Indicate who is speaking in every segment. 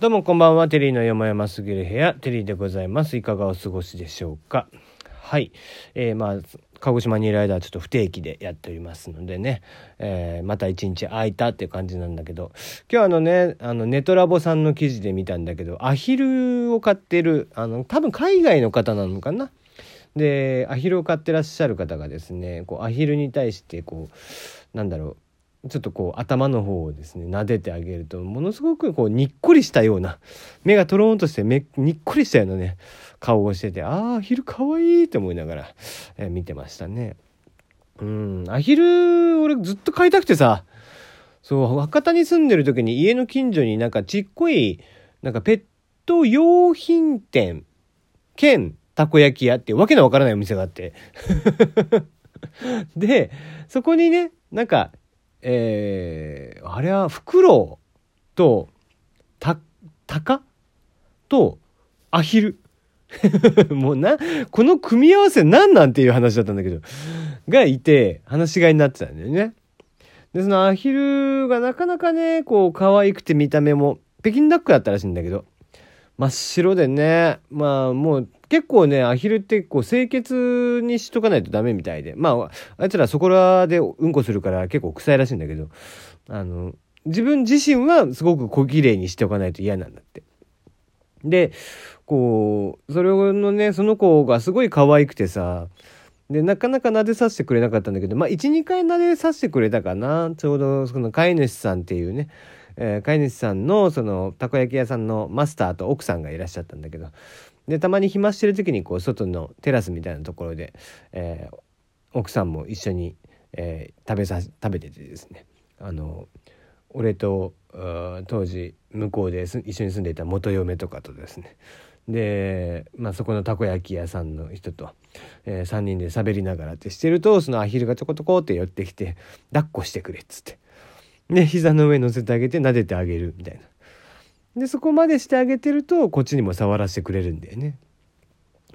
Speaker 1: どうもこんばんは。テリーの山々すぎる部屋、テリーでございます。いかがお過ごしでしょうか？はい。えー、まあ、鹿児島にいる間はちょっと不定期でやっておりますのでね、えー、また一日空いたっていう感じなんだけど、今日あのね、あの、ネトラボさんの記事で見たんだけど、アヒルを飼ってる、あの、多分海外の方なのかな？で、アヒルを飼ってらっしゃる方がですね、こう、アヒルに対して、こう、なんだろう、ちょっとこう頭の方をですね撫でてあげるとものすごくこうにっこりしたような目がとろんとして目にっこりしたようなね顔をしててああアヒルかわいいって思いながら、えー、見てましたね。うんアヒル俺ずっと飼いたくてさそう博多に住んでる時に家の近所になんかちっこいなんかペット用品店兼たこ焼き屋っていうわけのわからないお店があって でそこにねなんかえー、あれはフクロウとタカ？とアヒル？もうなこの組み合わせ何なんていう話だったんだけど。がいて話し飼いになってたんだよね。でそのアヒルがなかなかねこう可愛くて見た目も北京ダックだったらしいんだけど。真っ白でね。まあもう結構ねアヒルってこう清潔にしとかないとダメみたいで。まああいつらそこらでうんこするから結構臭いらしいんだけど。あの自分自身はすごく小綺麗にしておかないと嫌なんだって。でこうそれのねその子がすごい可愛くてさ。でなかなか撫でさせてくれなかったんだけど。まあ12回撫でさせてくれたかな。ちょうどその飼い主さんっていうね。えー、飼い主さんのそのたこ焼き屋さんのマスターと奥さんがいらっしゃったんだけどでたまに暇してる時にこう外のテラスみたいなところで、えー、奥さんも一緒に、えー、食べさ食べててですね。あの俺と当時向こうで一緒に住んでいた元嫁とかとですね。で、まあ、そこのたこ焼き屋さんの人と、えー、3人で喋りながらってしてるとそのアヒルがちょこちょこって寄ってきて抱っこしてくれっつって。で膝の上に乗せてあげて撫でてあげるみたいな。でそこまでしてあげてるとこっちにも触らせてくれるんだよね。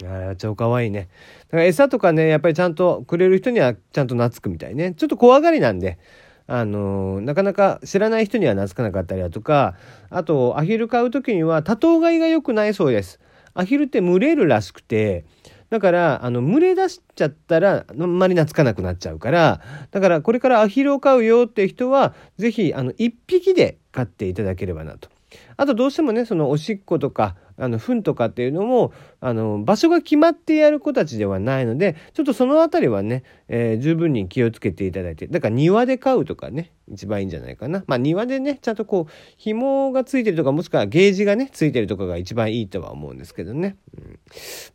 Speaker 1: ああ超かわいいね。だから餌とかねやっぱりちゃんとくれる人にはちゃんと懐くみたいね。ちょっと怖がりなんで。あのー、なかなか知らない人には懐かなかったりだとかあとアヒル飼う時には多頭飼いが良くないそうです。アヒルって群れるらしくてだからあの群れ出しちゃったらあんまり懐かなくなっちゃうからだからこれからアヒルを飼うよって人は是非あの1匹で飼っていただければなと。あとどうしてもねそのおしっことかあの糞とかっていうのもあの場所が決まってやる子たちではないのでちょっとその辺りはね、えー、十分に気をつけていただいてだから庭で飼うとかね一番いいんじゃないかな。まあ庭でねちゃんとこう紐がついてるとかもしくはゲージがねついてるとかが一番いいとは思うんですけどね、うん、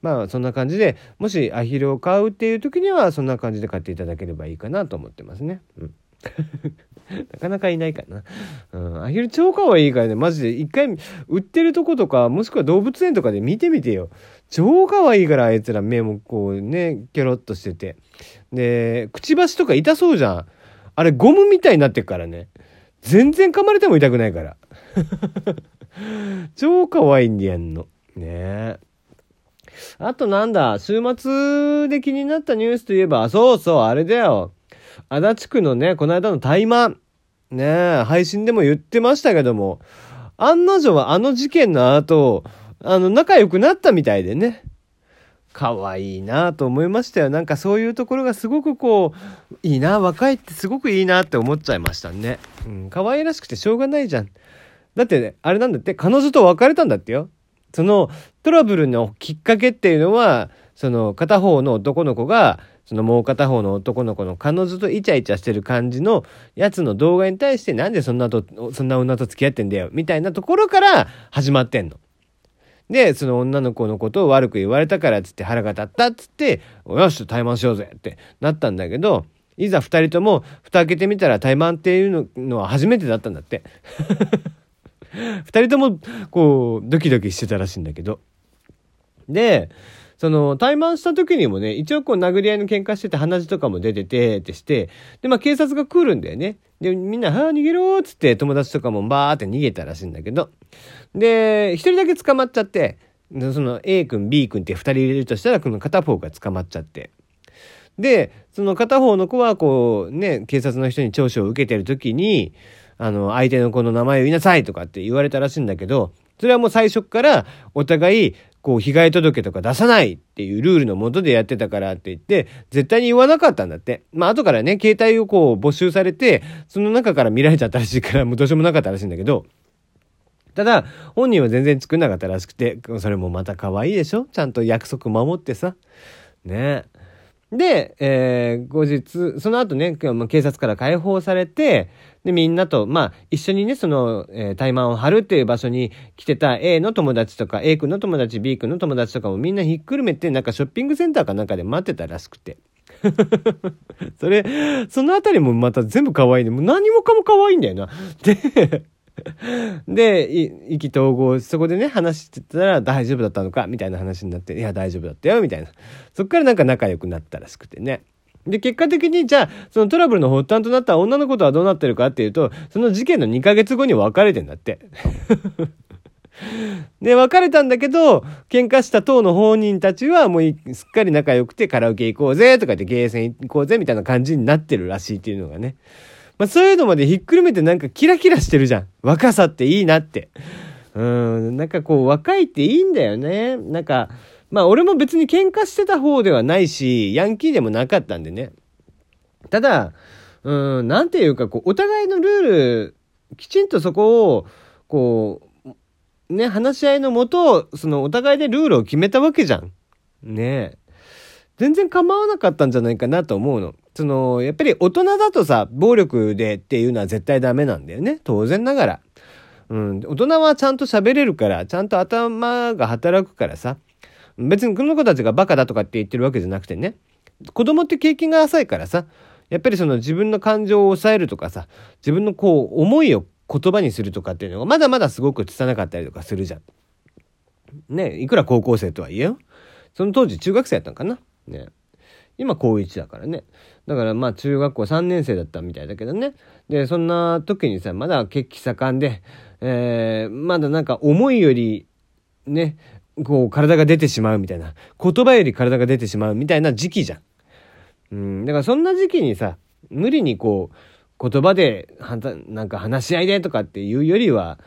Speaker 1: まあそんな感じでもしアヒルを飼うっていう時にはそんな感じで飼っていただければいいかなと思ってますね。うん。なかなかいないかな。うん。アヒル超可愛いからね、マジで一回売ってるとことか、もしくは動物園とかで見てみてよ。超可愛いから、あいつら目もこうね、キョロッとしてて。で、くちばしとか痛そうじゃん。あれゴムみたいになってっからね。全然噛まれても痛くないから。超可愛いんでやんの。ねえ。あとなんだ、週末で気になったニュースといえば、そうそう、あれだよ。足立区のね、この間の怠慢。ね配信でも言ってましたけども、案の定はあの事件の後、あの、仲良くなったみたいでね。可愛いなと思いましたよ。なんかそういうところがすごくこう、いいな、若いってすごくいいなって思っちゃいましたね。うん、可愛らしくてしょうがないじゃん。だってね、あれなんだって、彼女と別れたんだってよ。そのトラブルのきっかけっていうのは、その片方の男の子が、そのもう片方の男の子の彼女とイチャイチャしてる感じのやつの動画に対してなんでそんなと、そんな女と付き合ってんだよみたいなところから始まってんの。で、その女の子のことを悪く言われたからっつって腹が立ったっつって、よし、怠慢しようぜってなったんだけど、いざ二人とも蓋開けてみたら怠慢っていうのは初めてだったんだって。二人ともこうドキドキしてたらしいんだけど。で、その、怠慢した時にもね、一応こう殴り合いの喧嘩してて鼻血とかも出てて、ってして、で、まあ警察が来るんだよね。で、みんな、はあ、逃げろーっつって友達とかもバーって逃げたらしいんだけど。で、一人だけ捕まっちゃって、その A 君 B 君って二人入れるとしたら、この片方が捕まっちゃって。で、その片方の子はこうね、警察の人に聴取を受けてる時に、あの、相手の子の名前を言いなさいとかって言われたらしいんだけど、それはもう最初からお互いこう被害届とか出さないっていうルールのもとでやってたからって言って絶対に言わなかったんだって。まあ後からね携帯をこう募集されてその中から見られちゃったらしいからもうどうしようもなかったらしいんだけど。ただ本人は全然作んなかったらしくてそれもまた可愛いでしょ？ちゃんと約束守ってさ。ね。えで、えー、後日、その後ね、警察から解放されて、で、みんなと、まあ、一緒にね、その、えー、対マンを張るっていう場所に来てた A の友達とか、A 君の友達、B 君の友達とかもみんなひっくるめて、なんかショッピングセンターかなんかで待ってたらしくて。それ、そのあたりもまた全部可愛いね。もう何もかも可愛いんだよな。で、で、意気投合、そこでね、話してたら大丈夫だったのか、みたいな話になって、いや、大丈夫だったよ、みたいな。そっからなんか仲良くなったらしくてね。で、結果的に、じゃあ、そのトラブルの発端となった女の子とはどうなってるかっていうと、その事件の2ヶ月後に別れてんだって。で、別れたんだけど、喧嘩した党の本人たちはもうすっかり仲良くてカラオケ行こうぜとか言ってゲーセン行こうぜみたいな感じになってるらしいっていうのがね。まあ、そういうのまでひっくるめてなんかキラキラしてるじゃん。若さっていいなって。うん、なんかこう若いっていいんだよね。なんか、まあ俺も別に喧嘩してた方ではないし、ヤンキーでもなかったんでね。ただ、うん、なんていうかこう、お互いのルール、きちんとそこを、こう、ね、話し合いのもと、そのお互いでルールを決めたわけじゃん。ね。全然構わなかったんじゃないかなと思うの。その、やっぱり大人だとさ、暴力でっていうのは絶対ダメなんだよね。当然ながら。うん。大人はちゃんと喋れるから、ちゃんと頭が働くからさ。別にこの子たちがバカだとかって言ってるわけじゃなくてね。子供って経験が浅いからさ。やっぱりその自分の感情を抑えるとかさ、自分のこう、思いを言葉にするとかっていうのがまだまだすごく拙かったりとかするじゃん。ねいくら高校生とはいえよ。その当時中学生やったんかな。ね今高1だからね。だからまあ中学校3年生だったみたいだけどね。で、そんな時にさ、まだ血気盛んで、えー、まだなんか思いより、ね、こう体が出てしまうみたいな。言葉より体が出てしまうみたいな時期じゃん。うん、だからそんな時期にさ、無理にこう、言葉で、なんか話し合いでとかっていうよりは、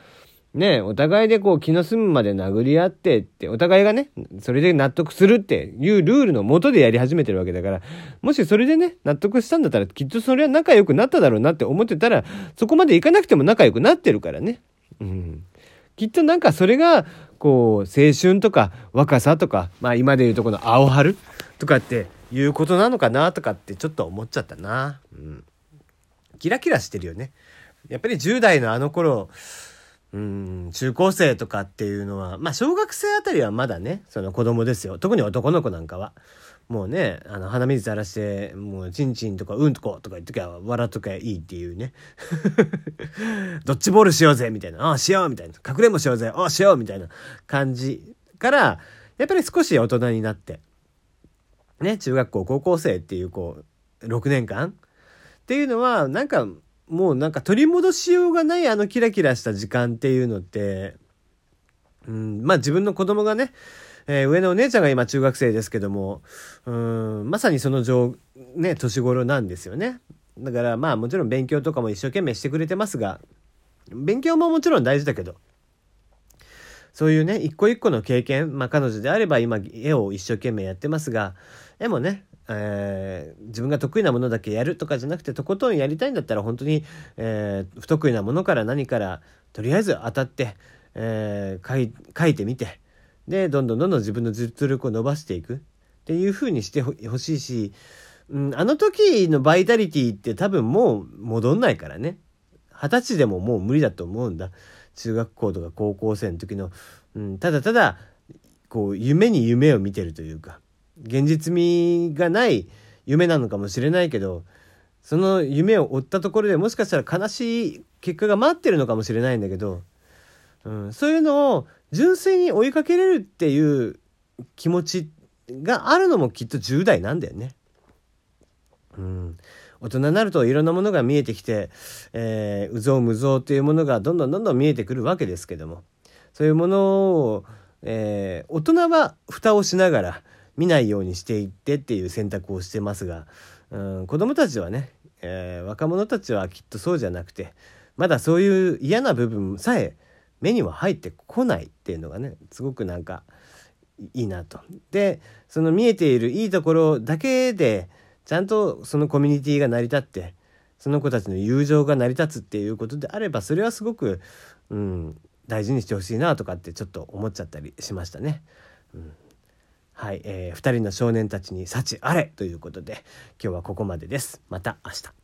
Speaker 1: ねお互いでこう気の済むまで殴り合ってって、お互いがね、それで納得するっていうルールのもとでやり始めてるわけだから、もしそれでね、納得したんだったら、きっとそれは仲良くなっただろうなって思ってたら、そこまでいかなくても仲良くなってるからね。うん。きっとなんかそれが、こう、青春とか若さとか、まあ今でいうとこの青春とかっていうことなのかなとかってちょっと思っちゃったな。うん。キラキラしてるよね。やっぱり10代のあの頃、うん、中高生とかっていうのは、まあ小学生あたりはまだね、その子供ですよ。特に男の子なんかは。もうね、あの、鼻水垂らして、もう、チンチンとか、うんとことか言っときゃ、笑っときゃいいっていうね。ドッジボールしようぜみたいな。ああ、しようみたいな。かくれんぼしようぜああ、しようみたいな感じから、やっぱり少し大人になって、ね、中学校、高校生っていう、こう、6年間っていうのは、なんか、もうなんか取り戻しようがないあのキラキラした時間っていうのって、うん、まあ自分の子供がね、えー、上のお姉ちゃんが今中学生ですけども、うん、まさにその上、ね、年頃なんですよね。だからまあもちろん勉強とかも一生懸命してくれてますが、勉強ももちろん大事だけど、そういうね、一個一個の経験、まあ彼女であれば今絵を一生懸命やってますが、絵もね、えー、自分が得意なものだけやるとかじゃなくてとことんやりたいんだったら本当に、えー、不得意なものから何からとりあえず当たって、えー、書い書いてみてでどんどんどんどん自分の実力を伸ばしていく。っていうふうにしてほしいし、うん、あの時のバイタリティって多分もう戻んないからね。二十歳でももう無理だと思うんだ。中学校とか高校生の時の、うん、ただただこう夢に夢を見てるというか。現実味がない夢なのかもしれないけどその夢を追ったところでもしかしたら悲しい結果が待ってるのかもしれないんだけど、うん、そういうのを純粋に追いかけれるっていう気持ちがあるのもきっと10代なんだよね。うん、大人になるといろんなものが見えてきて、えー、うぞうむぞうというものがどんどんどんどん見えてくるわけですけどもそういうものを、えー、大人は蓋をしながら見ないようにしていってっていう選択をしてますが、うん、子供たちはね、えー、若者たちはきっとそうじゃなくてまだそういう嫌な部分さえ目には入ってこないっていうのがねすごくなんかいいなと。でその見えているいいところだけでちゃんとそのコミュニティが成り立ってその子たちの友情が成り立つっていうことであればそれはすごく、うん、大事にしてほしいなとかってちょっと思っちゃったりしましたね。うんはい、えー、2人の少年たちに幸あれということで今日はここまでです。また明日。